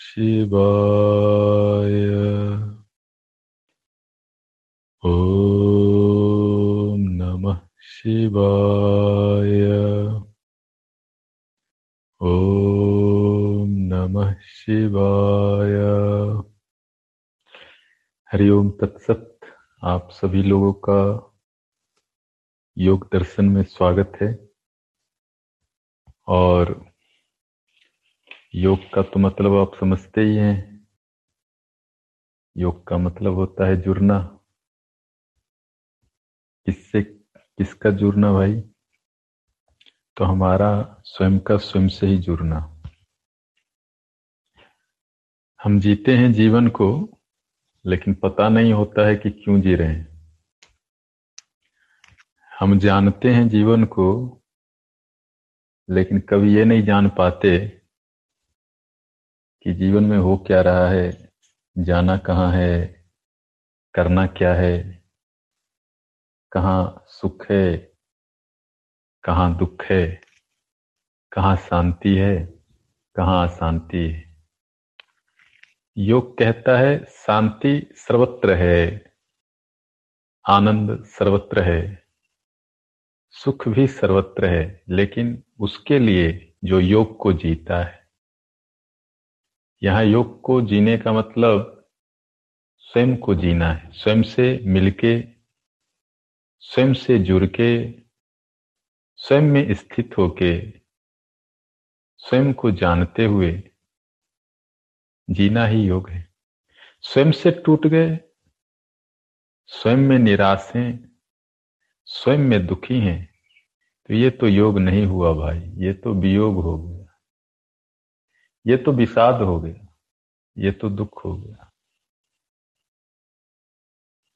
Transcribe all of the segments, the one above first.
शिवाय। ॐ नमः शिवाय। ॐ नमः शिवाय। हरिओम तत्सत। आप सभी लोगों का योग दर्शन में स्वागत है। और योग का तो मतलब आप समझते ही हैं। योग का मतलब होता है जुड़ना। किससे, किसका जुड़ना भाई? तो हमारा स्वयं का स्वयं से ही जुड़ना। हम जीते हैं जीवन को, लेकिन पता नहीं होता है कि क्यों जी रहे हैं। हम जानते हैं जीवन को, लेकिन कभी ये नहीं जान पाते कि जीवन में हो क्या रहा है, जाना कहाँ है, करना क्या है, कहाँ सुख है, कहाँ दुख है, कहाँ शांति है, कहाँ अशांति है। योग कहता है, शांति सर्वत्र है, आनंद सर्वत्र है, सुख भी सर्वत्र है, लेकिन उसके लिए जो योग को जीता है यहाँ योग को जीने का मतलब स्वयं को जीना है। स्वयं से मिलके, स्वयं से जुड़ के स्वयं में स्थित होके, स्वयं को जानते हुए जीना ही योग है। स्वयं से टूट गए, स्वयं में निराश हैं, स्वयं में दुखी हैं तो ये तो योग नहीं हुआ भाई, ये तो वियोग हो गया। ये तो विषाद हो गया, ये तो दुख हो गया।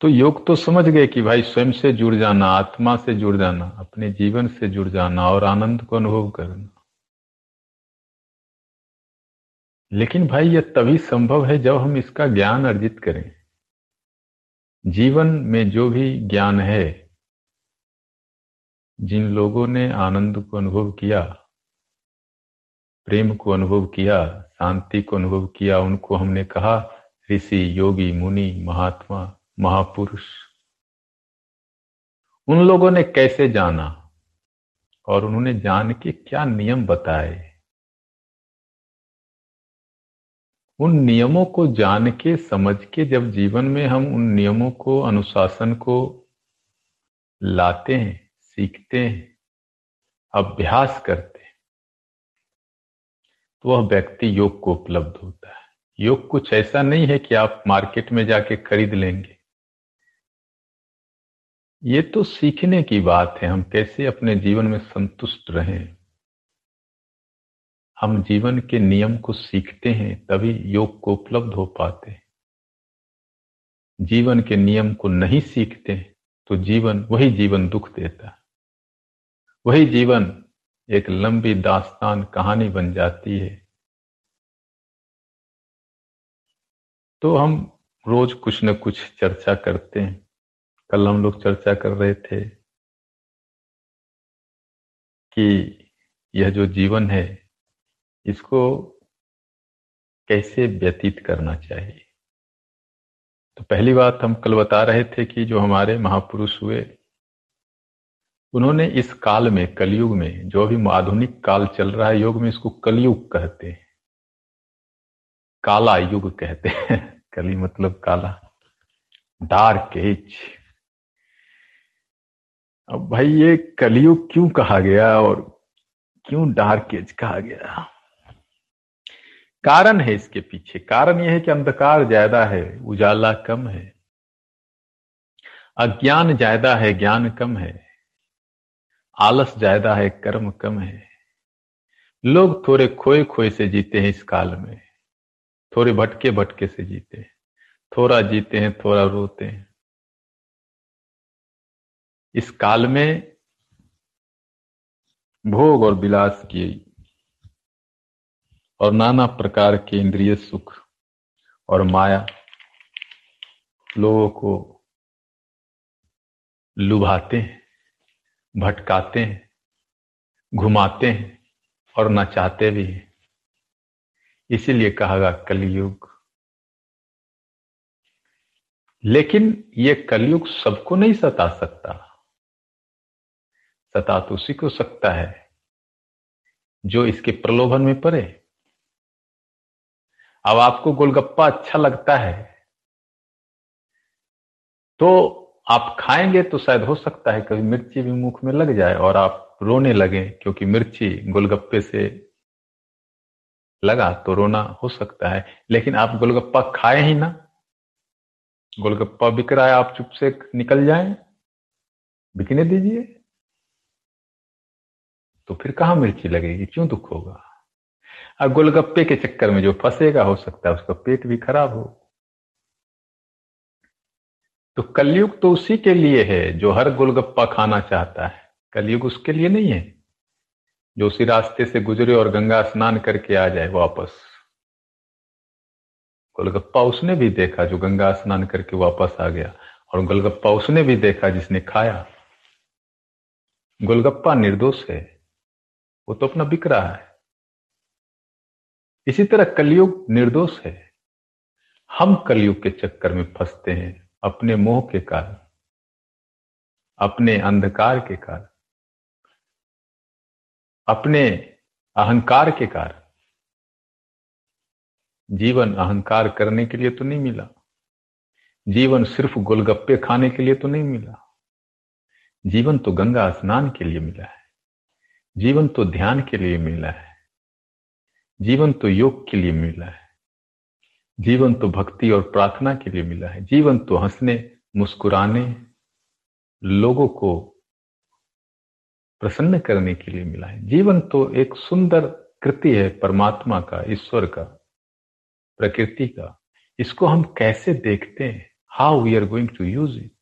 तो योग तो समझ गए कि भाई स्वयं से जुड़ जाना, आत्मा से जुड़ जाना, अपने जीवन से जुड़ जाना और आनंद को अनुभव करना। लेकिन भाई यह तभी संभव है जब हम इसका ज्ञान अर्जित करें। जीवन में जो भी ज्ञान है, जिन लोगों ने आनंद को अनुभव किया प्रेम को अनुभव किया, शांति को अनुभव किया, उनको हमने कहा, ऋषि, योगी, मुनि, महात्मा, महापुरुष। उन लोगों ने कैसे जाना? और उन्होंने जान के क्या नियम बताए? उन नियमों को जान के, समझ के जब जीवन में हम उन नियमों को, अनुशासन को लाते हैं, सीखते हैं, अभ्यास करते तो वह व्यक्ति योग को उपलब्ध होता है। योग कुछ ऐसा नहीं है कि आप मार्केट में जाके खरीद लेंगे। ये तो सीखने की बात है, हम कैसे अपने जीवन में संतुष्ट रहें। हम जीवन के नियम को सीखते हैं, तभी योग को उपलब्ध हो पाते जीवन के नियम को नहीं सीखते तो जीवन, वही जीवन दुख देता वही जीवन एक लंबी दास्तान कहानी बन जाती है। तो हम रोज कुछ न कुछ चर्चा करते हैं। कल हम लोग चर्चा कर रहे थे कि यह जो जीवन है, इसको कैसे व्यतीत करना चाहिए। तो पहली बात हम कल बता रहे थे कि जो हमारे महापुरुष हुए उन्होंने इस काल में, कलयुग में, जो अभी आधुनिक काल चल रहा है योग में, इसको कलयुग कहते हैं। काला युग कहते हैं। कली मतलब काला। डार्क एज अब भाई ये कलयुग क्यों कहा गया और क्यों डार्क एज कहा गया? कारण है इसके पीछे। कारण यह है कि अंधकार ज़्यादा है, उजाला कम है। अज्ञान ज़्यादा है, ज्ञान कम है। आलस ज़्यादा है, कर्म कम है। लोग थोड़े खोए खोए से जीते हैं इस काल में। थोड़े भटके भटके से जीते हैं। थोड़ा जीते हैं, थोड़ा रोते हैं। इस काल में भोग और विलास किए और नाना प्रकार के इंद्रिय सुख और माया लोगों को लुभाते हैं। भटकाते हैं, घुमाते हैं और नचाते भी हैं। इसीलिए कहा गया कलयुग। लेकिन यह कलयुग सबको नहीं सता सकता। सता तो उसी को सकता है जो इसके प्रलोभन में पड़े। अब आपको गोलगप्पा अच्छा लगता है तो आप खाएँगे तो शायद हो सकता है कभी मिर्ची भी मुख में लग जाए और आप रोने लगे, क्योंकि मिर्ची गोलगप्पे से लगा तो रोना हो सकता है। लेकिन आप गोलगप्पा खाए ही ना। गोलगप्पा बिक रहा है, आप चुप से निकल जाए। बिकने दीजिए। तो फिर कहाँ मिर्ची लगेगी? क्यों दुख होगा? अब गोलगप्पे के चक्कर में जो फंसेगा, हो सकता है उसका पेट भी खराब हो। तो कलयुग तो उसी के लिए है जो हर गोलगप्पा खाना चाहता है। कलयुग उसके लिए नहीं है। जो उसी रास्ते से गुजरे और गंगा स्नान करके आ जाए वापस। गोलगप्पा उसने भी देखा जो गंगा स्नान करके वापस आ गया और गोलगप्पा उसने भी देखा जिसने खाया। गोलगप्पा निर्दोष है। वो तो अपना बिक रहा है। इसी तरह कलयुग निर्दोष है। हम कलयुग के चक्कर में फंसते हैं। अपने मोह के कारण, अपने अंधकार के कारण, अपने अहंकार के कारण। जीवन अहंकार करने के लिए तो नहीं मिला। जीवन सिर्फ़ गोलगप्पे खाने के लिए तो नहीं मिला। जीवन तो गंगा स्नान के लिए मिला है। जीवन तो ध्यान के लिए मिला है। जीवन तो योग के लिए मिला है। जीवन तो भक्ति और प्रार्थना के लिए मिला है। जीवन तो हंसने, मुस्कुराने, लोगों को प्रसन्न करने के लिए मिला है। जीवन तो एक सुंदर कृति है, परमात्मा का, ईश्वर का, प्रकृति का। इसको हम कैसे देखते हैं? How we are going to use it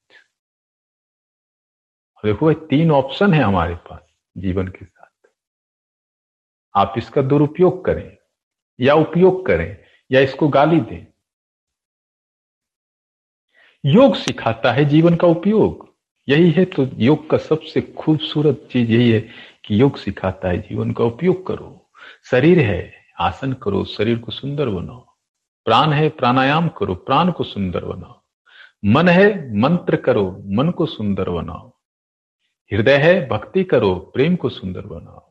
देखो तीन ऑप्शन है हमारे पास जीवन के साथ। आप इसका दुरुपयोग करें या उपयोग करें। या इसको गाली दें। योग सिखाता है जीवन का उपयोग। यही है तो योग का सबसे खूबसूरत चीज़ यही है कि योग सिखाता है जीवन का उपयोग करो। शरीर है, आसन करो, शरीर को सुंदर बनाओ प्राण है, प्राणायाम करो, प्राण को सुंदर बनाओ। मन है, मंत्र करो, मन को सुंदर बनाओ। हृदय है, भक्ति करो, प्रेम को सुंदर बनाओ।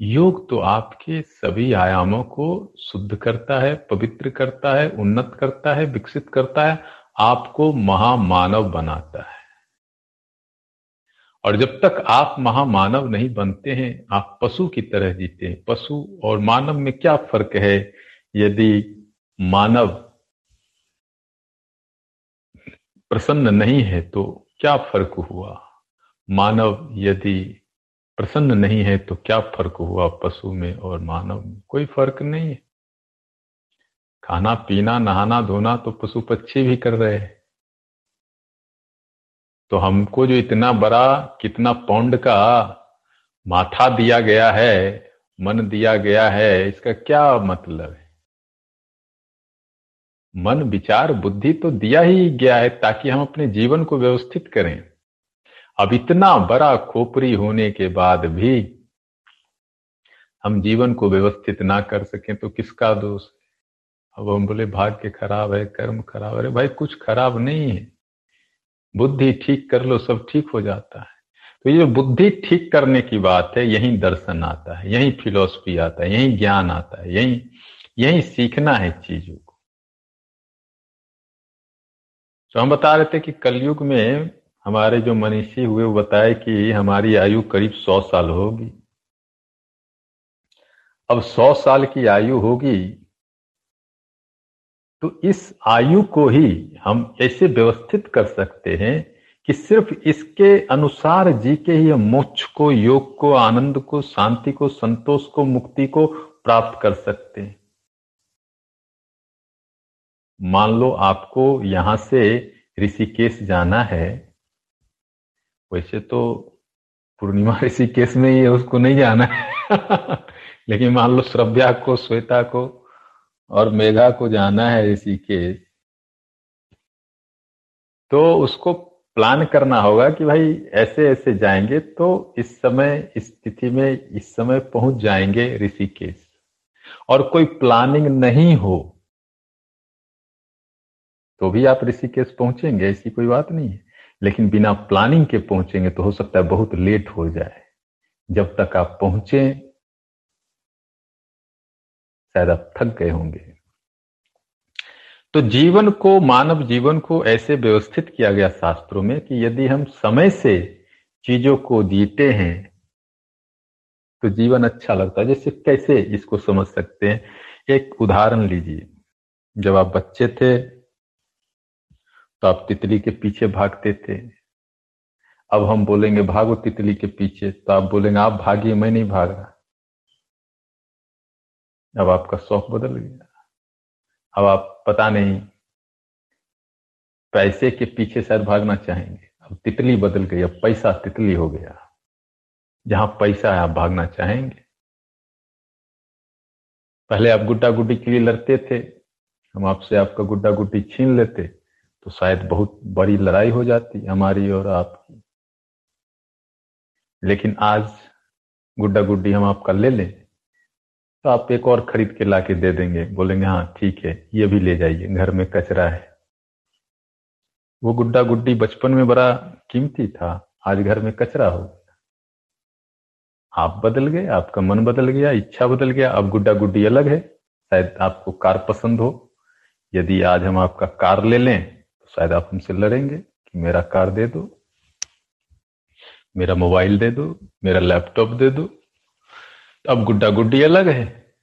योग तो आपके सभी आयामों को शुद्ध करता है, पवित्र करता है, उन्नत करता है, विकसित करता है, आपको महामानव बनाता है। और जब तक आप महामानव नहीं बनते हैं, आप पशु की तरह जीते हैं। पशु और मानव में क्या फ़र्क है? यदि मानव प्रसन्न नहीं है तो क्या फ़र्क हुआ? मानव यदि प्रसन्न नहीं है तो क्या फ़र्क हुआ पशु में और मानव में? कोई फ़र्क नहीं है। खाना, पीना, नहाना, धोना तो पशु पक्षी भी कर रहे हैं। तो हमको जो इतना बड़ा, कितना पौंड का माथा दिया गया है, मन दिया गया है, इसका क्या मतलब है? मन, विचार, बुद्धि तो दिया ही गया है ताकि हम अपने जीवन को व्यवस्थित करें। अब इतना बड़ा खोपरी होने के बाद भी हम जीवन को व्यवस्थित ना कर सकें तो किसका दोष अब हम बोले, भाग्य खराब है, कर्म खराब है। अरे भाई, कुछ खराब नहीं है। बुद्धि ठीक कर लो, सब ठीक हो जाता है। तो ये बुद्धि ठीक करने की बात है, यही दर्शन आता है, यही फिलोसफी आता है, यही ज्ञान आता है, यही यही सीखना है चीज़ों को। तो हम बता रहे थे कि कलयुग में हमारे जो मनीषी हुए, वो बताए कि हमारी आयु करीब सौ साल होगी। अब सौ साल की आयु होगी तो इस आयु को ही हम ऐसे व्यवस्थित कर सकते हैं कि सिर्फ़ इसके अनुसार जी के ही हम मोक्ष को, योग को, आनंद को, शांति को, संतोष को, मुक्ति को प्राप्त कर सकते हैं। मान लो आपको यहाँ से ऋषिकेश जाना है वैसे तो पूर्णिमा ऋषिकेश में ही उसको नहीं जाना है। लेकिन मान लो श्रव्या को, श्वेता को और मेघा को जाना है ऋषिकेश तो उसको प्लान करना होगा कि भाई ऐसे ऐसे जाएँगे तो इस समय, इस स्थिति में, इस समय पहुँच जाएँगे ऋषिकेश और कोई प्लानिंग नहीं हो तो भी आप ऋषिकेश पहुँचेंगे, ऐसी कोई बात नहीं है। लेकिन बिना प्लानिंग के पहुँचेंगे तो हो सकता है बहुत लेट हो जाए। जब तक आप पहुँचे, शायद आप थक गए होंगे। तो जीवन को, मानव जीवन को ऐसे व्यवस्थित किया गया शास्त्रों में कि यदि हम समय से चीज़ों को जीते हैं तो जीवन अच्छा लगता है। जैसे कैसे इसको समझ सकते हैं? एक उदाहरण लीजिए। जब आप बच्चे थे तो आप तितली के पीछे भागते थे। अब हम बोलेंगे, भागो तितली के पीछे। तो आप बोलेंगे, आप भागिए, मैं नहीं भाग। रहा अब आपका शौक बदल गया। अब आप पता नहीं, पैसे के पीछे शायद भागना चाहेंगे। अब तितली बदल गई, अब पैसा तितली हो गया। जहाँ पैसा है, आप भागना चाहेंगे। पहले आप गुड्डा गुड्डी के लिए लड़ते थे। हम आपसे आपका गुड्डा गुड्डी छीन लेते। तो शायद बहुत बड़ी लड़ाई हो जाती हमारी और आपकी। लेकिन आज गुड्डा गुड्डी हम आपका ले लें तो आप एक और खरीद के ला के दे देंगे। बोलेंगे हाँ ठीक है, ये भी ले जाइए, घर में कचरा है। वो गुड्डा गुड्डी बचपन में बड़ा कीमती था, आज घर में कचरा हो गया। आप बदल गए, आपका मन बदल गया, इच्छा बदल गया, अब गुड्डा गुड्डी अलग है। शायद आपको कार पसंद हो। यदि आज हम आपका कार ले लें शायद आप हमसे लड़ेंगे कि मेरा कार दे दो, मेरा मोबाइल दे दो, मेरा लैपटॉप दे दो। अब गुड्डा गुड्डी अलग है।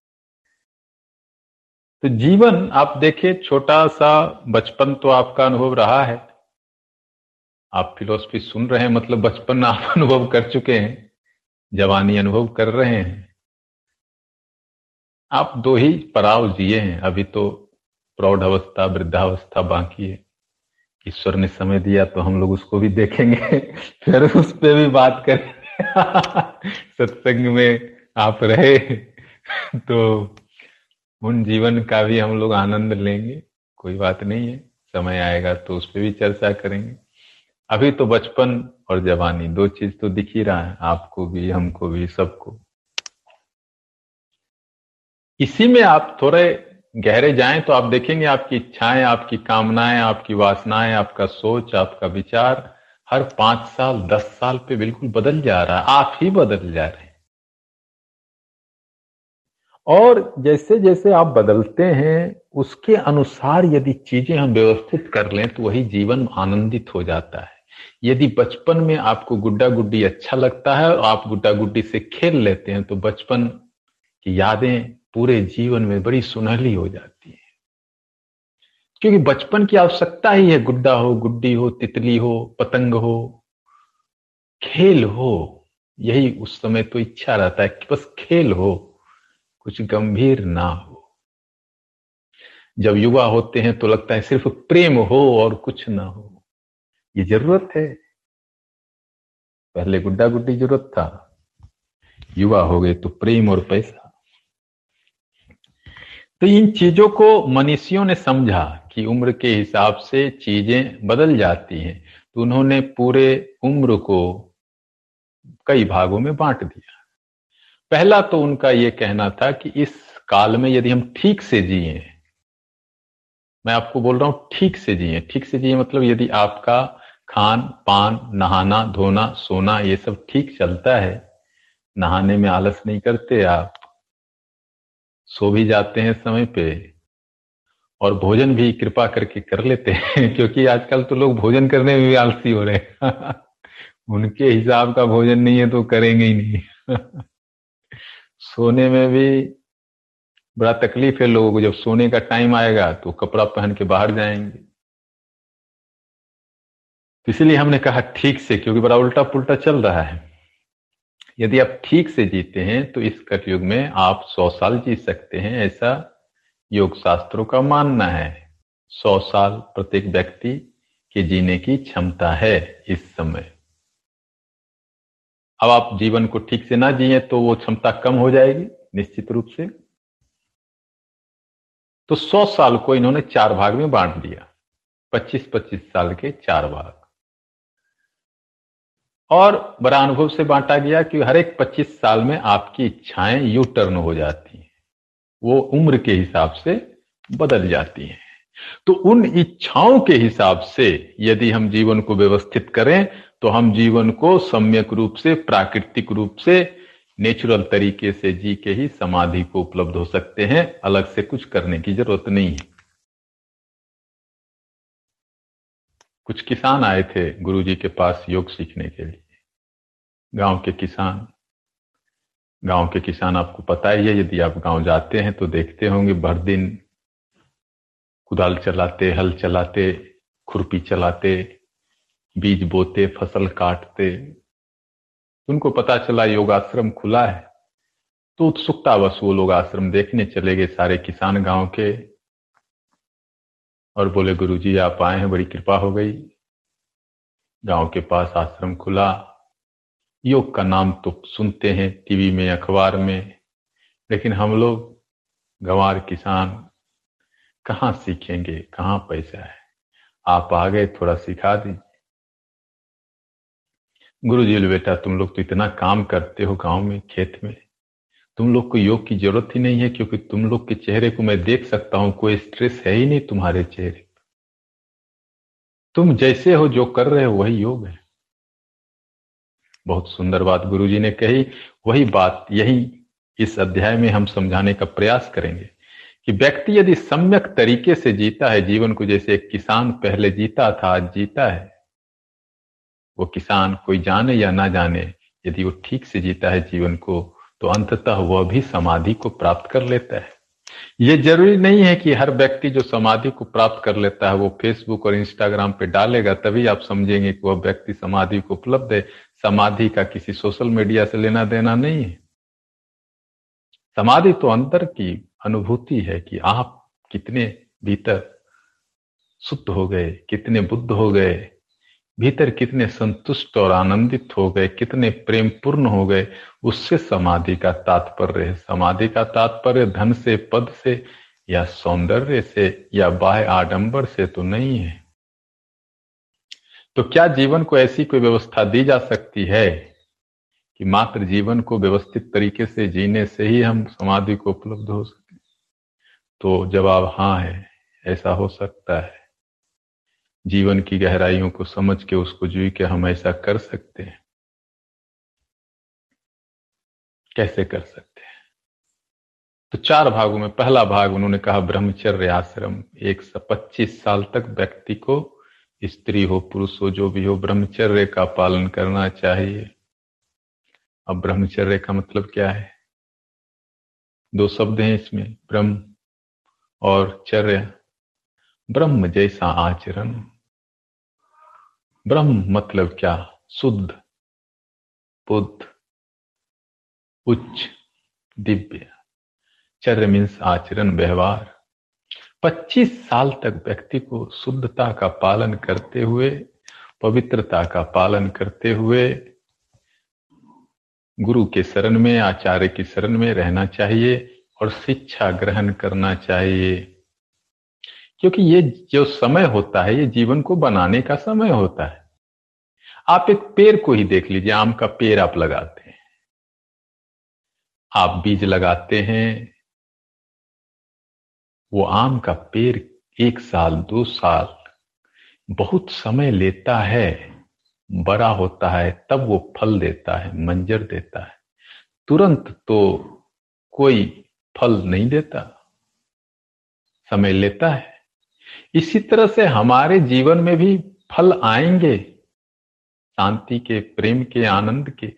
तो जीवन, आप देखिए छोटा सा बचपन तो आपका अनुभव रहा है। आप फिलोसफी सुन रहे हैं मतलब बचपन आप अनुभव कर चुके हैं, जवानी अनुभव कर रहे हैं। आप दो ही पड़ाव जिए हैं, अभी तो प्रौढ़ अवस्था, वृद्धावस्था बाकी है। ईश्वर ने समय दिया तो हम लोग उसको भी देखेंगे। फिर उस पर भी बात करें। सत्संग में आप रहे तो उन जीवन का भी हम लोग आनंद लेंगे। कोई बात नहीं है, समय आएगा तो उस पर भी चर्चा करेंगे। अभी तो बचपन और जवानी, दो चीज़ तो दिख ही रहा है, आपको भी, हमको भी, सबको। इसी में आप थोड़े गहरे जाएँ तो आप देखेंगे आपकी इच्छाएँ, आपकी कामनाएँ, आपकी वासनाएँ, आपका सोच, आपका विचार हर पाँच साल, दस साल पे बिल्कुल बदल जा रहा है, आप ही बदल जा रहे हैं। और जैसे जैसे आप बदलते हैं, उसके अनुसार यदि चीज़ें हम व्यवस्थित कर लें तो वही जीवन आनंदित हो जाता है। यदि बचपन में आपको गुड्डा गुड्डी अच्छा लगता है और आप गुड्डा गुड्डी से खेल लेते हैं तो बचपन की यादें पूरे जीवन में बड़ी सुनहली हो जाती है। क्योंकि बचपन की आवश्यकता ही है, गुड्डा हो, गुड्डी हो, तितली हो, पतंग हो, खेल हो, यही उस समय तो इच्छा रहता है कि बस खेल हो, कुछ गंभीर ना हो। जब युवा होते हैं तो लगता है सिर्फ़ प्रेम हो और कुछ ना हो। ये ज़रूरत है। पहले गुड्डा गुड्डी ज़रूरत था। युवा हो गए तो प्रेम और पैसा। तो इन चीज़ों को मनीषियों ने समझा कि उम्र के हिसाब से चीज़ें बदल जाती हैं। तो उन्होंने पूरे उम्र को कई भागों में बांट दिया। पहला तो उनका यह कहना था कि इस काल में यदि हम ठीक से जिए, मैं आपको बोल रहा हूँ, ठीक से जिए। ठीक से जिए मतलब यदि आपका खान, पान, नहाना, धोना, सोना ये सब ठीक चलता है, नहाने में आलस नहीं करते आप सो भी जाते हैं समय पे और भोजन भी कृपा करके कर लेते हैं, क्योंकि आजकल तो लोग भोजन करने में भी आलसी हो रहे हैं। उनके हिसाब का भोजन नहीं है तो करेंगे ही नहीं। सोने में भी बड़ा तकलीफ़ है लोगों को, जब सोने का टाइम आएगा तो कपड़ा पहन के बाहर जाएँगे। तो इसलिए हमने कहा ठीक से, क्योंकि बड़ा उल्टा पुल्टा चल रहा है। यदि आप ठीक से जीते हैं तो इस कटयुग में आप सौ साल जी सकते हैं, ऐसा योग शास्त्रों का मानना है। सौ साल प्रत्येक व्यक्ति के जीने की क्षमता है इस समय। अब आप जीवन को ठीक से ना जिए तो वो क्षमता कम हो जाएगी, निश्चित रूप से। तो सौ साल को इन्होंने चार भाग में बांट दिया। पच्चीस पच्चीस साल के चार भाग। और बड़ा अनुभव से बांटा गया कि हर एक पच्चीस साल में आपकी इच्छाएँ यू टर्न हो जाती हैं। वो उम्र के हिसाब से बदल जाती हैं। तो उन इच्छाओं के हिसाब से यदि हम जीवन को व्यवस्थित करें तो हम जीवन को सम्यक रूप से, प्राकृतिक रूप से नेचुरल तरीके से जी के ही समाधि को उपलब्ध हो सकते हैं। अलग से कुछ करने की ज़रूरत नहीं है। कुछ किसान आए थे गुरुजी के पास योग सीखने के लिए। गाँव के किसान, गाँव के किसान आपको पता ही है, यदि आप गाँव जाते हैं तो देखते होंगे भर दिन कुदाल चलाते, हल चलाते, खुरपी चलाते, बीज बोते, फ़सल काटते। उनको पता चला योगाश्रम खुला है तो उत्सुकता वो लोग आश्रम देखने चले गए सारे किसान गाँव के। और बोले, गुरुजी, आप आए हैं, बड़ी कृपा हो गई। गाँव के पास आश्रम खुला। योग का नाम तो सुनते हैं, टीवी में, अखबार में। लेकिन हम लोग, गंवार किसान, कहाँ सीखेंगे, कहाँ पैसा है? आप आ गए थोड़ा सिखा दीजिए गुरु जी बेटा, तुम लोग तो इतना काम करते हो गाँव में, खेत में। तुम लोग को योग की ज़रूरत ही नहीं है, क्योंकि तुम लोग के चेहरे को मैं देख सकता हूँ, कोई स्ट्रेस है ही नहीं तुम्हारे चेहरे तुम जैसे हो, जो कर रहे हो, वही योग है। बहुत सुंदर बात गुरुजी ने कही। वही बात, यही इस अध्याय में हम समझाने का प्रयास करेंगे कि व्यक्ति यदि सम्यक तरीके से जीता है, जीवन को जैसे एक किसान पहले जीता था, आज जीता है। वो किसान कोई जाने या ना जाने, यदि वो ठीक से जीता है, जीवन को तो अंततः वह भी समाधि को प्राप्त कर लेता है। ये ज़रूरी नहीं है कि हर व्यक्ति जो समाधि को प्राप्त कर लेता है, वो फेसबुक और इंस्टाग्राम पे डालेगा, तभी आप समझेंगे कि वह व्यक्ति समाधि को उपलब्ध है। समाधि का किसी सोशल मीडिया से लेना देना नहीं है। समाधि तो अंतर की अनुभूति है कि आप कितने भीतर शुद्ध हो गए, कितने बुद्ध हो गए भीतर कितने संतुष्ट और आनंदित हो गए, कितने प्रेम पूर्ण हो गए, उससे समाधि का तात्पर्य है। समाधि का तात्पर्य धन से, पद से या सौंदर्य से या बाह्य आडंबर से तो नहीं है। तो क्या जीवन को ऐसी कोई व्यवस्था दी जा सकती है कि मात्र जीवन को व्यवस्थित तरीके से जीने से ही हम समाधि को उपलब्ध हो सके? तो जवाब हाँ है, ऐसा हो सकता है। जीवन की गहराइयों को समझ के उसको जी के हम ऐसा कर सकते हैं। कैसे कर सकते हैं? तो चार भागों में पहला भाग उन्होंने कहा, ब्रह्मचर्य आश्रम। एक सौ पच्चीस साल तक व्यक्ति को, स्त्री हो, पुरुष हो, जो भी हो, ब्रह्मचर्य का पालन करना चाहिए। अब ब्रह्मचर्य का मतलब क्या है? दो शब्द हैं इसमें, ब्रह्म और चर्य। ब्रह्म जैसा आचरण। ब्रह्म मतलब क्या? शुद्ध, बुद्ध, उच्च, दिव्य। चर्य मीन्स आचरण, व्यवहार। 25 साल तक व्यक्ति को शुद्धता का पालन करते हुए, पवित्रता का पालन करते हुए, गुरु के शरण में, आचार्य की शरण में रहना चाहिए और शिक्षा ग्रहण करना चाहिए। क्योंकि ये जो समय होता है, ये जीवन को बनाने का समय होता है। आप एक पेड़ को ही देख लीजिए, आम का पेड़ आप लगाते हैं। आप बीज लगाते हैं, वो आम का पेड़ एक साल, दो साल बहुत समय लेता है, बड़ा होता है, तब वो फल देता है, मंजर देता है। तुरंत तो कोई फल नहीं देता। समय लेता है। इसी तरह से हमारे जीवन में भी फल आएँगे, शांति के, प्रेम के, आनंद के।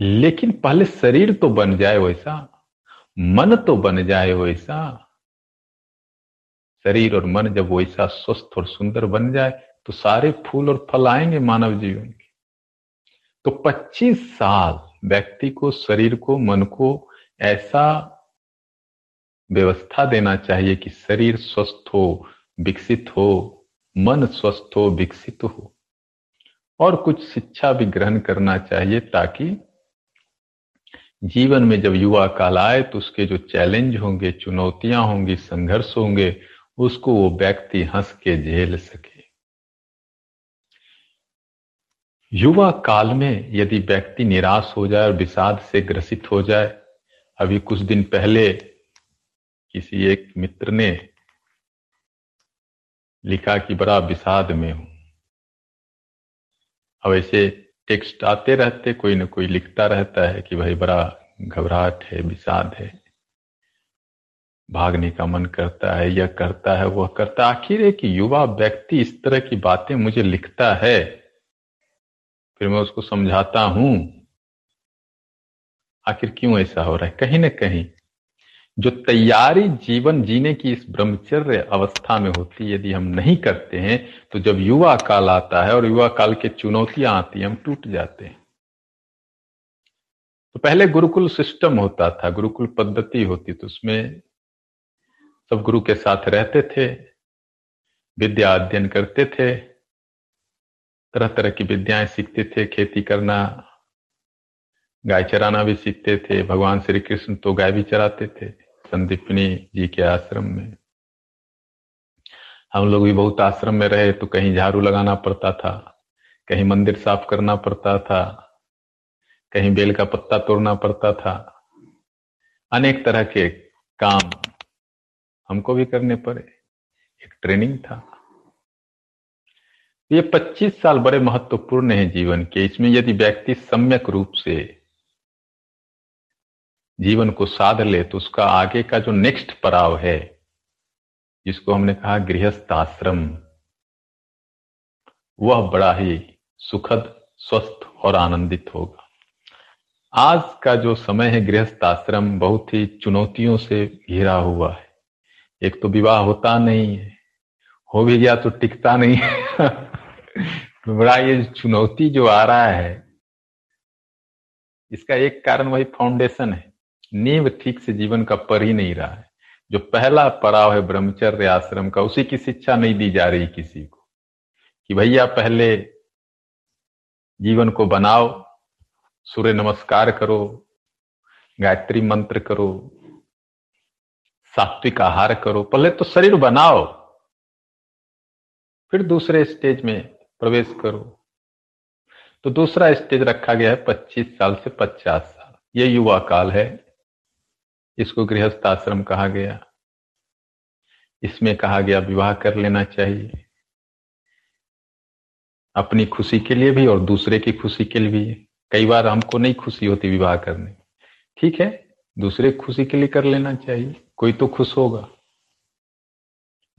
लेकिन पहले शरीर तो बन जाए वैसा, मन तो बन जाए वैसा। शरीर और मन जब वैसा स्वस्थ और सुंदर बन जाए तो सारे फूल और फल आएँगे मानव जीवन के। तो 25 साल व्यक्ति को, शरीर को, मन को ऐसा व्यवस्था देना चाहिए कि शरीर स्वस्थ हो विकसित हो, मन स्वस्थ हो, विकसित हो। और कुछ शिक्षा भी ग्रहण करना चाहिए ताकि जीवन में जब युवा काल आए तो उसके जो चैलेंज होंगे, चुनौतियाँ होंगी, संघर्ष होंगे, उसको वो व्यक्ति हंस के झेल सके। युवा काल में यदि व्यक्ति निराश हो जाए और विषाद से ग्रसित हो जाए, अभी कुछ दिन पहले किसी एक मित्र ने लिखा कि बड़ा विषाद में हूँ। अब ऐसे टेक्स्ट आते रहते, कोई ना कोई लिखता रहता है कि भाई बड़ा घबराहट है, विषाद है। भागने का मन करता है, यह करता है, वह करता है। आखिर एक युवा व्यक्ति इस तरह की बातें मुझे लिखता है, फिर मैं उसको समझाता हूँ। आखिर क्यों ऐसा हो रहा है? कहीं ना कहीं जो तैयारी जीवन जीने की इस ब्रह्मचर्य अवस्था में होती है, यदि हम नहीं करते हैं तो जब युवा काल आता है और युवा काल के चुनौतियाँ आती हैं, हम टूट जाते हैं। तो पहले गुरुकुल सिस्टम होता था, गुरुकुल पद्धति होती तो उसमें सब गुरु के साथ रहते थे, विद्या अध्ययन करते थे तरह तरह की विद्याएँ सीखते थे, खेती करना, गाय चराना भी सीखते थे, भगवान श्री कृष्ण तो गाय भी चराते थे। संदीपनी जी के आश्रम में। हम लोग भी बहुत आश्रम में रहे तो कहीं झाड़ू लगाना पड़ता था, कहीं मंदिर साफ़ करना पड़ता था, कहीं बेल का पत्ता तोड़ना पड़ता था। अनेक तरह के काम हमको भी करने पड़े। एक ट्रेनिंग था। ये 25 साल बड़े महत्वपूर्ण है जीवन के। इसमें यदि व्यक्ति सम्यक रूप से जीवन को साध ले तो उसका आगे का जो नेक्स्ट पड़ाव है, जिसको हमने कहा गृहस्थ आश्रम वह बड़ा ही सुखद, स्वस्थ और आनंदित होगा। आज का जो समय है गृहस्थ आश्रम बहुत ही चुनौतियों से घिरा हुआ है। एक तो विवाह होता नहीं है, हो भी गया तो टिकता नहीं है। बड़ा ये चुनौती जो आ रहा है, इसका एक कारण वही फाउंडेशन है। नींव ठीक से जीवन का पर ही नहीं रहा है। जो पहला पड़ाव है ब्रह्मचर्य आश्रम का, उसी की शिक्षा नहीं दी जा रही किसी को। कि भैया, पहले जीवन को बनाओ, सूर्य नमस्कार करो, गायत्री मंत्र करो, सात्विक आहार करो, पहले तो शरीर बनाओ, फिर दूसरे स्टेज में प्रवेश करो। तो दूसरा स्टेज रखा गया है 25 साल से 50 साल। ये युवा काल है। इसको गृहस्थ आश्रम कहा गया। इसमें कहा गया, विवाह कर लेना चाहिए। अपनी खुशी के लिए भी और दूसरे की खुशी के लिए भी। कई बार हमको नहीं खुशी होती विवाह करने। ठीक है, दूसरे खुशी के लिए कर लेना चाहिए। कोई तो खुश होगा।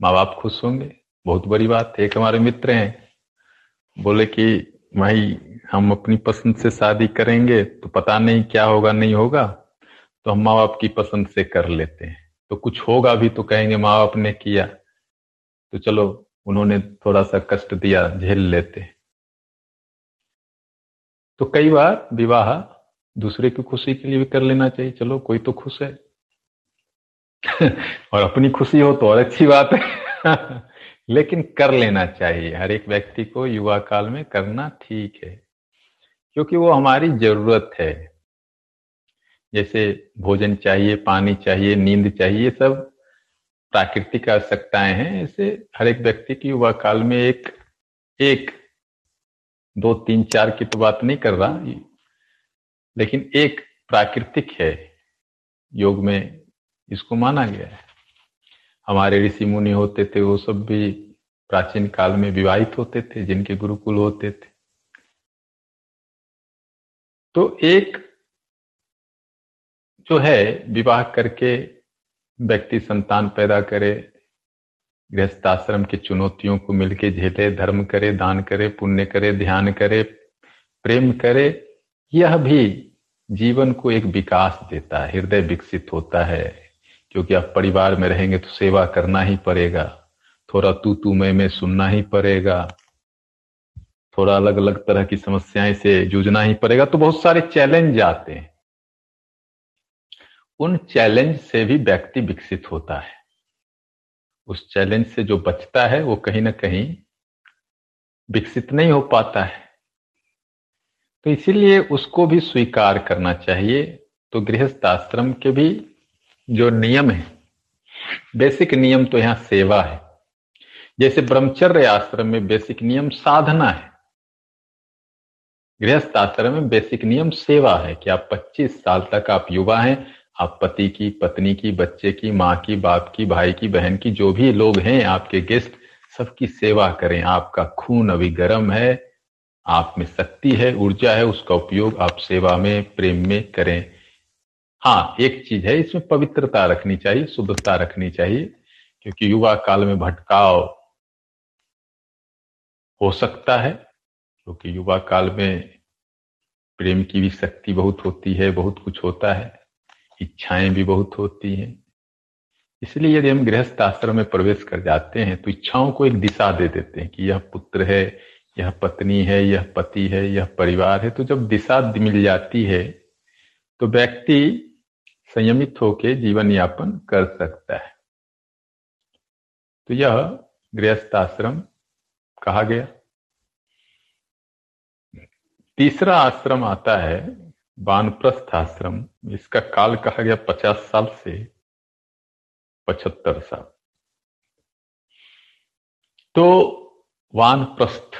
माँ बाप खुश होंगे। बहुत बड़ी बात है, एक हमारे मित्र हैं। बोले कि, भाई, हम अपनी पसंद से शादी करेंगे तो पता नहीं क्या होगा, नहीं होगा। तो हम माँ बाप की पसंद से कर लेते हैं। तो कुछ होगा भी तो कहेंगे माँ बाप ने किया। तो चलो, उन्होंने थोड़ा सा कष्ट दिया, झेल लेते। तो कई बार विवाह दूसरे की खुशी के लिए भी कर लेना चाहिए। चलो, कोई तो खुश है। और अपनी खुशी हो तो और अच्छी बात है। लेकिन कर लेना चाहिए। हर एक व्यक्ति को युवा काल में करना ठीक है। क्योंकि वो हमारी ज़रूरत है। जैसे भोजन चाहिए, पानी चाहिए, नींद चाहिए सब प्राकृतिक आवश्यकताएँ हैं। ऐसे हर एक व्यक्ति की युवा काल में एक एक, दो, तीन, चार की तो बात नहीं कर रहा। लेकिन एक प्राकृतिक है, योग में इसको माना गया है। हमारे ऋषि मुनि होते थे, वो सब भी प्राचीन काल में विवाहित होते थे, जिनके गुरुकुल होते थे। तो एक जो है, विवाह करके व्यक्ति संतान पैदा करे गृहस्थ आश्रम की चुनौतियों को मिलके झेले, धर्म करे, दान करे, पुण्य करे, ध्यान करे, प्रेम करे, यह भी जीवन को एक विकास देता है, हृदय विकसित होता है। क्योंकि आप परिवार में रहेंगे तो सेवा करना ही पड़ेगा, थोड़ा तू तू मैं में सुनना ही पड़ेगा, थोड़ा अलग अलग तरह की समस्याएँ से जूझना ही पड़ेगा तो बहुत सारे चैलेंज आते हैं। उन चैलेंज से भी व्यक्ति विकसित होता है। उस चैलेंज से जो बचता है, वो कहीं ना कहीं विकसित नहीं हो पाता है। तो इसीलिए उसको भी स्वीकार करना चाहिए। तो गृहस्थ आश्रम के भी जो नियम है, बेसिक नियम तो यहाँ सेवा है। जैसे ब्रह्मचर्य आश्रम में बेसिक नियम साधना है। गृहस्थ आश्रम में बेसिक नियम सेवा है कि आप 25 साल तक आप युवा हैं आप पति की, पत्नी की, बच्चे की, माँ की, बाप की, भाई की, बहन की, जो भी लोग हैं, आपके गेस्ट सबकी सेवा करें। आपका खून अभी गर्म है, आप में शक्ति है, ऊर्जा है, उसका उपयोग आप सेवा में, प्रेम में करें। हाँ एक चीज़ है, इसमें पवित्रता रखनी चाहिए, शुद्धता रखनी चाहिए, क्योंकि युवा काल में भटकाव हो सकता है, क्योंकि युवा काल में प्रेम की भी शक्ति बहुत होती है, बहुत कुछ होता है। इच्छाएँ भी बहुत होती हैं। इसलिए यदि हम गृहस्थ आश्रम में प्रवेश कर जाते हैं तो इच्छाओं को एक दिशा दे देते हैं कि यह पुत्र है, यह पत्नी है, यह पति है, यह परिवार है। तो जब दिशा मिल जाती है तो व्यक्ति संयमित होकर जीवन यापन कर सकता है। तो यह गृहस्थ आश्रम कहा गया। तीसरा आश्रम आता है वानप्रस्थ आश्रम इसका काल कहा गया पचास साल से पचहत्तर साल। तो वानप्रस्थ,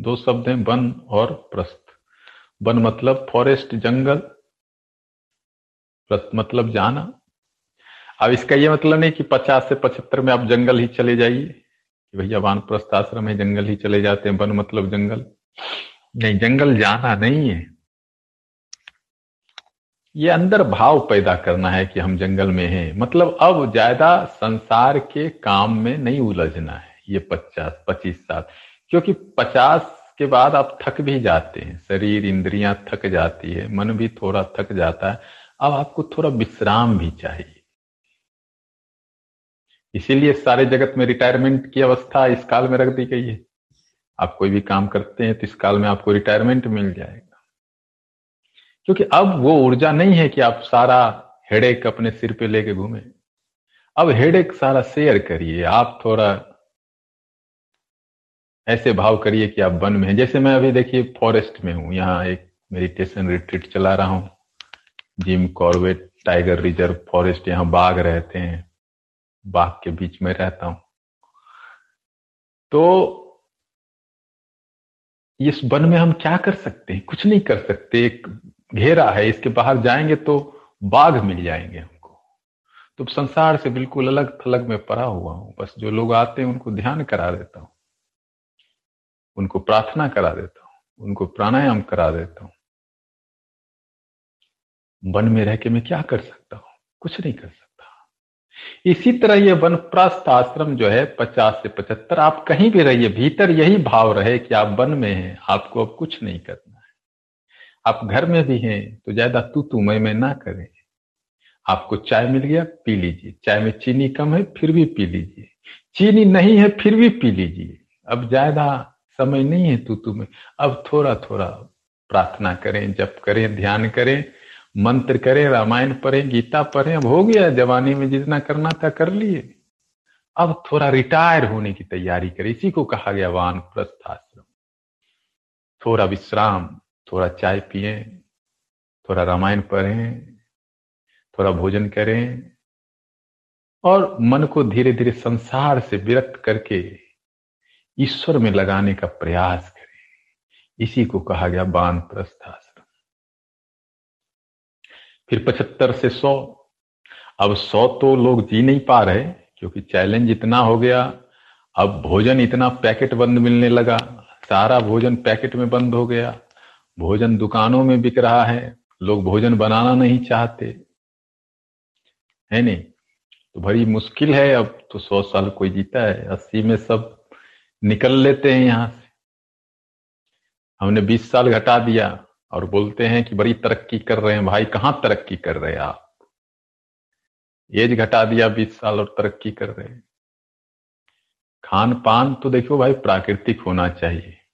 दो शब्द हैं, वन और प्रस्थ। वन मतलब फॉरेस्ट, जंगल। प्रस्थ मतलब जाना। अब इसका यह मतलब नहीं कि पचास से पचहत्तर में आप जंगल ही चले जाइए, कि भैया वानप्रस्थ आश्रम है, जंगल ही चले जाते हैं, वन मतलब जंगल। नहीं, जंगल जाना नहीं है। ये अंदर भाव पैदा करना है कि हम जंगल में हैं। मतलब अब ज़्यादा संसार के काम में नहीं उलझना है, ये पचास, पच्चीस साल। क्योंकि पचास के बाद आप थक भी जाते हैं। शरीर, इंद्रियाँ थक जाती है, मन भी थोड़ा थक जाता है। अब आपको थोड़ा विश्राम भी चाहिए। इसीलिए सारे जगत में रिटायरमेंट की अवस्था इस काल में रख दी गई है। आप कोई भी काम करते हैं तो इस काल में आपको रिटायरमेंट मिल जाएगा। क्योंकि अब वो ऊर्जा नहीं है कि आप सारा हेडेक अपने सिर पे लेके घूमे। अब हेडेक सारा शेयर करिए। आप थोड़ा ऐसे भाव करिए कि आप वन में हैं। जैसे मैं अभी देखिए फॉरेस्ट में हूँ। यहाँ एक मेडिटेशन रिट्रीट चला रहा हूँ। Jim Corbett tiger reserve forest यहाँ बाघ रहते हैं। बाघ के बीच में रहता हूँ। तो इस वन में हम क्या कर सकते हैं? कुछ नहीं कर सकते। एक घेरा है, इसके बाहर जाएँगे तो बाघ मिल जाएँगे हमको। तो संसार से बिल्कुल अलग थलग में पड़ा हुआ हूँ, बस जो लोग आते हैं उनको ध्यान करा देता हूँ, उनको प्रार्थना करा देता हूँ, उनको प्राणायाम करा देता हूँ। वन में रह के मैं क्या कर सकता हूँ? कुछ नहीं कर सकता। इसी तरह ये वनप्रस्थ आश्रम जो है, पचास से पचहत्तर, आप कहीं भी रहिए, भीतर यही भाव रहे कि आप वन में हैं, आपको अब कुछ नहीं करना। आप घर में भी हैं तो ज़्यादा तू तू मैं मैं ना करें। आपको चाय मिल गया, पी लीजिए। चाय में चीनी कम है, फिर भी पी लीजिए। चीनी नहीं है, फिर भी पी लीजिए। अब ज़्यादा समय नहीं है तू तू में। अब थोड़ा थोड़ा प्रार्थना करें, जप करें, ध्यान करें, मंत्र करें, रामायण पढ़ें, गीता पढ़ें। अब हो गया जवानी में जितना करना था कर लिए। अब थोड़ा रिटायर होने की तैयारी करें। इसी को कहा गया वान प्रस्थाश्रम थोड़ा विश्राम। थोड़ा चाय पिए, थोड़ा रामायण पढ़ें, थोड़ा भोजन करें और मन को धीरे धीरे संसार से विरक्त करके ईश्वर में लगाने का प्रयास करें। इसी को कहा गया बान प्रस्थाश्रम। फिर पचहत्तर से सौ। अब सौ तो लोग जी नहीं पा रहे, क्योंकि चैलेंज इतना हो गया, अब भोजन इतना पैकेट बंद मिलने लगा, सारा भोजन पैकेट में बंद हो गया। भोजन दुकानों में बिक रहा है, लोग भोजन बनाना नहीं चाहते। है नहीं? तो बड़ी मुश्किल है, अब तो सौ साल कोई जीता है, अस्सी में सब निकल लेते हैं यहाँ से। हमने बीस साल घटा दिया और बोलते हैं कि बड़ी तरक्की कर रहे हैं। भाई, कहाँ तरक्की कर रहे हैं आप? एज घटा दिया, बीस साल और तरक्की कर रहे हैं। खान पान तो देखो भाई, प्राकृतिक होना चाहिए।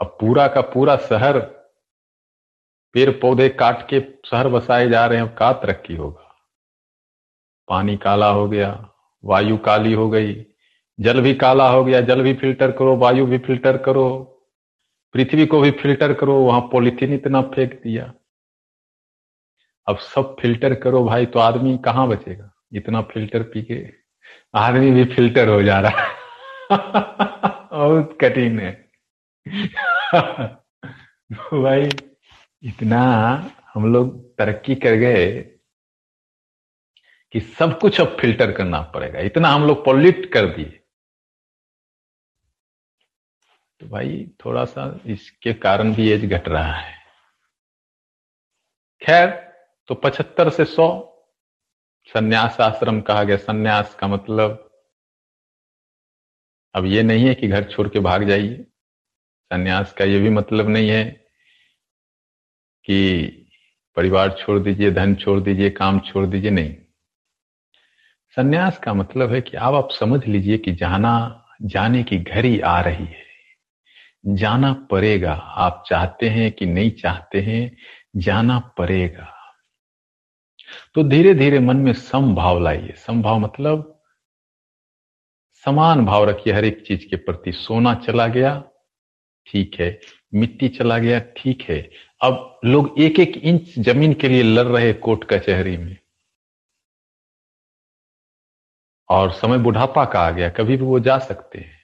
अब पूरा का पूरा शहर पेड़ पौधे काट के शहर बसाए जा रहे हैं का तरक्की होगा। पानी काला हो गया, वायु काली हो गई, जल भी काला हो गया, जल भी फ़िल्टर करो, वायु भी फ़िल्टर करो, पृथ्वी को भी फ़िल्टर करो, वहाँ पॉलिथीन इतना फेंक दिया। अब सब फ़िल्टर करो भाई तो आदमी कहाँ बचेगा? इतना फ़िल्टर पी के आदमी भी फ़िल्टर हो जा रहा है। बहुत कठिन है। भाई, इतना हम लोग तरक्की कर गए कि सब कुछ अब फ़िल्टर करना पड़ेगा। इतना हम लोग पॉल्यूट कर दिए। तो भाई थोड़ा सा इसके कारण भी एज घट रहा है। खैर तो पचहत्तर से सौ, संन्यास आश्रम कहा गया। संन्यास का मतलब अब ये नहीं है कि घर छोड़ के भाग जाइए। संन्यास का ये भी मतलब नहीं है कि परिवार छोड़ दीजिए, धन छोड़ दीजिए, काम छोड़ दीजिए, नहीं। संन्यास का मतलब है कि आप आप समझ लीजिए कि जाना, जाने की घड़ी आ रही है। जाना पड़ेगा। आप चाहते हैं कि नहीं चाहते हैं, जाना पड़ेगा। तो धीरे धीरे मन में समभाव लाइए। समभाव मतलब समान भाव रखिए हर एक चीज़ के प्रति। सोना चला गया ठीक है, मिट्टी चला गया, ठीक है। अब लोग एक एक इंच ज़मीन के लिए लड़ रहे कोर्ट कचहरी में। और समय बुढ़ापा का आ गया, कभी भी वो जा सकते हैं।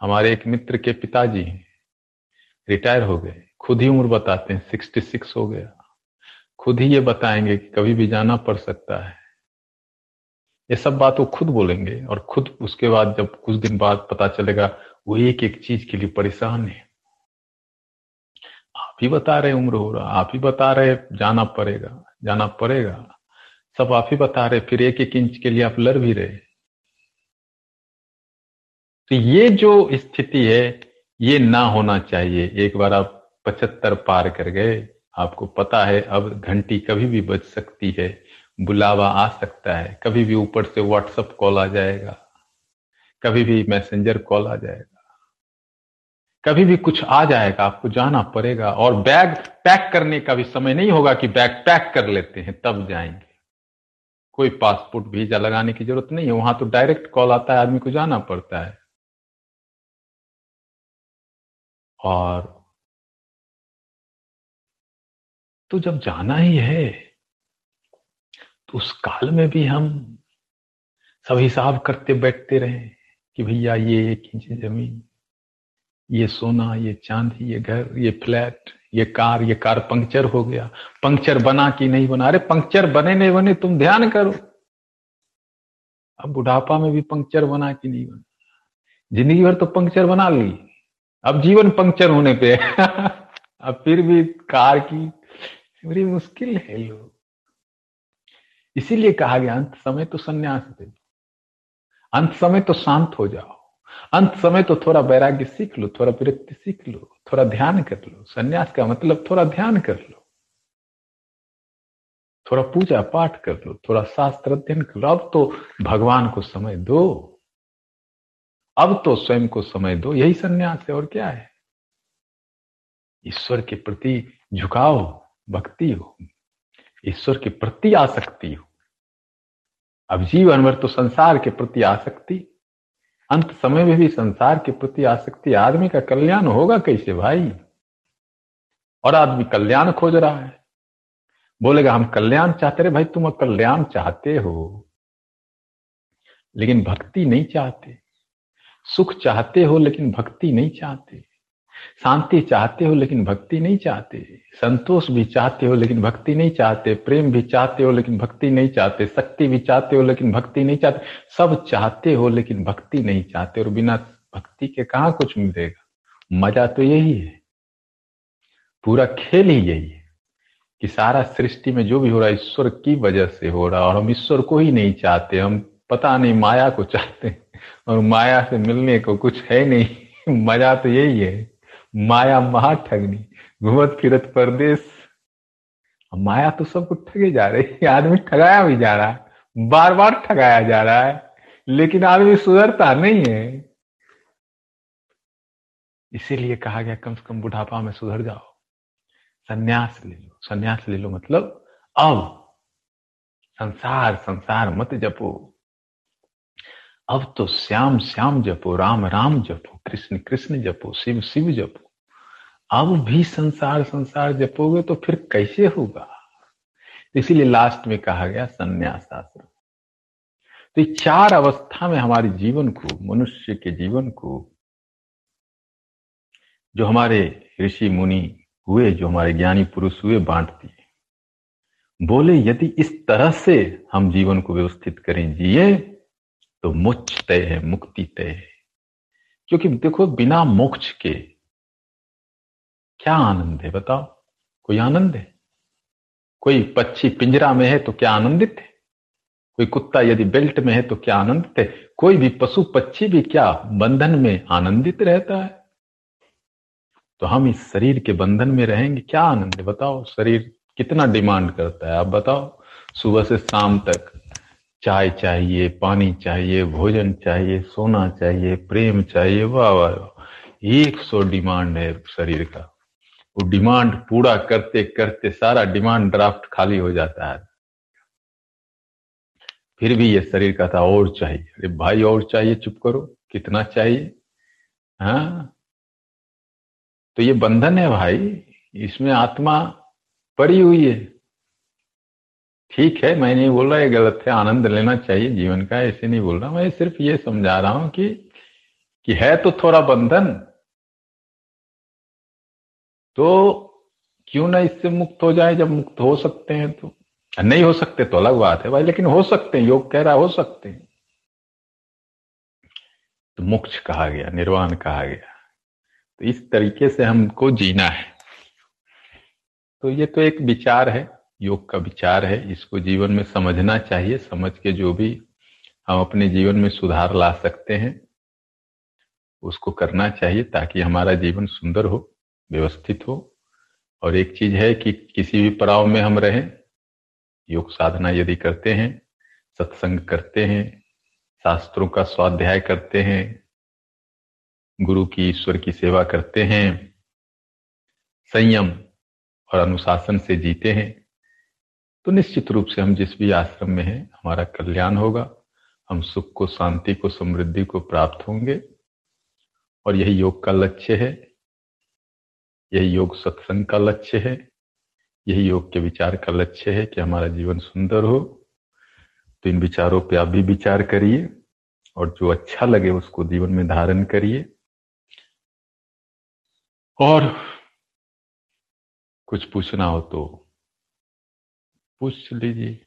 हमारे एक मित्र के पिताजी रिटायर हो गए। खुद ही उम्र बताते हैं, सिक्सटी सिक्स हो गया। खुद ही ये बताएँगे कि कभी भी जाना पड़ सकता है। ये सब बात वो खुद बोलेंगे और खुद उसके बाद जब कुछ दिन बाद पता चलेगा वो एक एक चीज़ के लिए परेशान है। आप ही बता रहे उम्र हो रहा, आप ही बता रहे जाना पड़ेगा जाना पड़ेगा। सब आप ही बता रहे, फिर एक एक इंच के लिए आप लड़ भी रहे। तो ये जो स्थिति है, ये ना होना चाहिए। एक बार आप पचहत्तर पार कर गए, आपको पता है अब घंटी कभी भी बज सकती है, बुलावा आ सकता है। कभी भी ऊपर से व्हाट्सएप कॉल आ जाएगा, कभी भी मैसेंजर कॉल आ जाएगा। कभी भी कुछ आ जाएगा, आपको जाना पड़ेगा और बैग पैक करने का भी समय नहीं होगा कि बैग पैक कर लेते हैं, तब जाएँगे। कोई पासपोर्ट, वीज़ा लगाने की ज़रूरत नहीं है, वहाँ तो डायरेक्ट कॉल आता है, आदमी को जाना पड़ता है। और तो जब जाना ही है तो उस काल में भी हम सब हिसाब करते बैठते रहे कि भैया ये एक इंच ज़मीन। ये सोना, ये चांदी, ये घर, ये फ्लैट, ये कार ये कार पंक्चर हो गया। पंक्चर बना कि नहीं बना? अरे, पंक्चर बने नहीं बने, तुम ध्यान करो। अब बुढ़ापा में भी पंक्चर बना कि नहीं बना? ज़िंदगी भर तो पंक्चर बना ली। अब जीवन पंक्चर होने पे अब फिर भी कार की बड़ी मुश्किल है लोग। इसीलिए कहा गया, अंत समय तो संन्यास दे। अंत समय तो शांत हो जाओ। अंत समय तो थोड़ा वैराग्य सीख लो, थोड़ा विरक्ति सीख लो, थोड़ा ध्यान कर लो, संन्यास का मतलब थोड़ा ध्यान कर लो। थोड़ा पूजा पाठ कर लो, थोड़ा शास्त्र अध्ययन कर लो। अब तो भगवान को समय दो। अब तो स्वयं को समय दो। यही संन्यास है, और क्या है? ईश्वर के प्रति झुकाव, भक्ति हो। ईश्वर के प्रति आसक्ति हो। अब जीवन भर तो संसार के प्रति आसक्ति अंत समय में भी संसार के प्रति आसक्ति आदमी का कल्याण होगा कैसे भाई? और आदमी कल्याण खोज रहा है। बोलेगा, हम कल्याण चाहते रहे, भाई तुम कल्याण चाहते हो। लेकिन भक्ति नहीं चाहते। सुख चाहते हो, लेकिन भक्ति नहीं चाहते। शांति चाहते हो लेकिन भक्ति नहीं चाहते। संतोष भी चाहते हो लेकिन भक्ति नहीं चाहते। प्रेम भी चाहते हो लेकिन भक्ति नहीं चाहते। शक्ति भी चाहते हो लेकिन भक्ति नहीं चाहते। सब चाहते हो लेकिन भक्ति नहीं चाहते और बिना भक्ति के कहा कुछ मिलेगा? मज़ा तो यही है। पूरा खेल ही यही है कि सारा सृष्टि में जो भी हो रहा है, ईश्वर की वजह से हो रहा और हम ईश्वर को ही नहीं चाहते। हम पता नहीं माया को चाहते और माया से मिलने को कुछ है नहीं। मज़ा तो यही है। माया महा ठगनी घूमत फिरत परदेश माया तो सबको ठगे जा रही आदमी ठगाया भी जा रहा है बार बार ठगाया जा रहा है, लेकिन आदमी सुधरता नहीं है। इसीलिए कहा गया, कम से कम बुढ़ापा में सुधर जाओ। संन्यास ले लो। संन्यास ले लो मतलब अब। संसार संसार मत जपो। अब तो श्याम श्याम जपो, राम राम जपो, कृष्ण कृष्ण जपो, शिव शिव जपो। अब भी संसार संसार जपोगे तो फिर कैसे होगा? इसीलिए लास्ट में कहा गया संन्यास आश्रम तो चार अवस्था में हमारे जीवन को, मनुष्य के जीवन को, जो हमारे ऋषि, मुनि हुए, जो हमारे ज्ञानी पुरुष हुए, बांट दिए। बोले, यदि इस तरह से हम जीवन को व्यवस्थित करें, जिए तो मोक्ष तय है, मुक्ति तय है। क्योंकि देखो, बिना मोक्ष के क्या आनंद है बताओ? कोई आनंद है? कोई पक्षी पिंजरा में है तो क्या आनंदित है? कोई कुत्ता यदि बेल्ट में है तो क्या आनंदित है? कोई भी पशु पक्षी भी क्या बंधन में आनंदित रहता है? तो हम इस शरीर के बंधन में रहेंगे, क्या आनंद है बताओ? शरीर कितना डिमांड करता है, आप बताओ? सुबह से शाम तक चाय चाहिए, पानी चाहिए, भोजन चाहिए, सोना चाहिए, प्रेम चाहिए, वाह वाह एक सौ डिमांड है शरीर का। वो डिमांड पूरा करते करते सारा डिमांड ड्राफ्ट खाली हो जाता है। फिर भी ये शरीर का था, और चाहिए। अरे भाई, और चाहिए? चुप करो। कितना चाहिए? हाँ? तो ये बंधन है भाई। इसमें आत्मा पड़ी हुई है। ठीक है, मैं नहीं बोल रहा ये गलत है, आनंद लेना चाहिए, जीवन का ऐसे नहीं बोल रहा। मैं सिर्फ़ ये समझा रहा हूँ कि कि है तो थोड़ा बंधन तो क्यों ना इससे मुक्त हो जाए? जब मुक्त हो सकते हैं तो। नहीं हो सकते तो अलग बात है भाई, लेकिन हो सकते हैं, योग कह रहा हो सकते हैं। तो मोक्ष कहा गया, निर्वाण कहा गया। तो इस तरीके से हमको जीना है। तो ये तो एक विचार है, योग का विचार है। इसको जीवन में समझना चाहिए, समझ के जो भी हम अपने जीवन में सुधार ला सकते हैं, उसको करना चाहिए ताकि हमारा जीवन सुंदर हो। व्यवस्थित हो। और एक चीज़ है कि किसी भी पड़ाव में हम रहें, योग साधना यदि करते हैं, सत्संग करते हैं, शास्त्रों का स्वाध्याय करते हैं, गुरु की, ईश्वर की सेवा करते हैं, संयम और अनुशासन से जीते हैं तो निश्चित रूप से हम जिस भी आश्रम में हैं, हमारा कल्याण होगा, हम सुख को, शांति को, समृद्धि को प्राप्त होंगे। और यही योग का लक्ष्य है यही योग सत्संग का लक्ष्य है। यही योग के विचार का लक्ष्य है कि हमारा जीवन सुंदर हो। तो इन विचारों पे आप भी विचार करिए और जो अच्छा लगे उसको जीवन में धारण करिए। और कुछ पूछना हो तो पूछ लीजिए।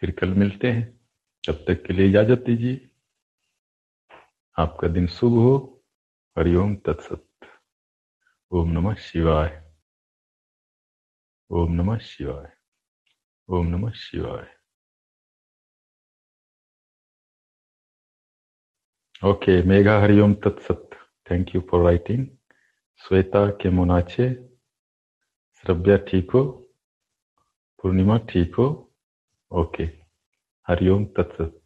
फिर कल मिलते हैं। तब तक के लिए इजाज़त दीजिए। आपका दिन शुभ हो। हरिओम, तत्सत। ओम नमः शिवाय। ओम नमः शिवाय। ओम नमः शिवाय। ओके मेघा हरिओम तत्सत। Thank you for writing Shweta के मोनाचे श्रव्या ठीक हो। पूर्णिमा ठीक हो। ओके हरिओम तत्सत।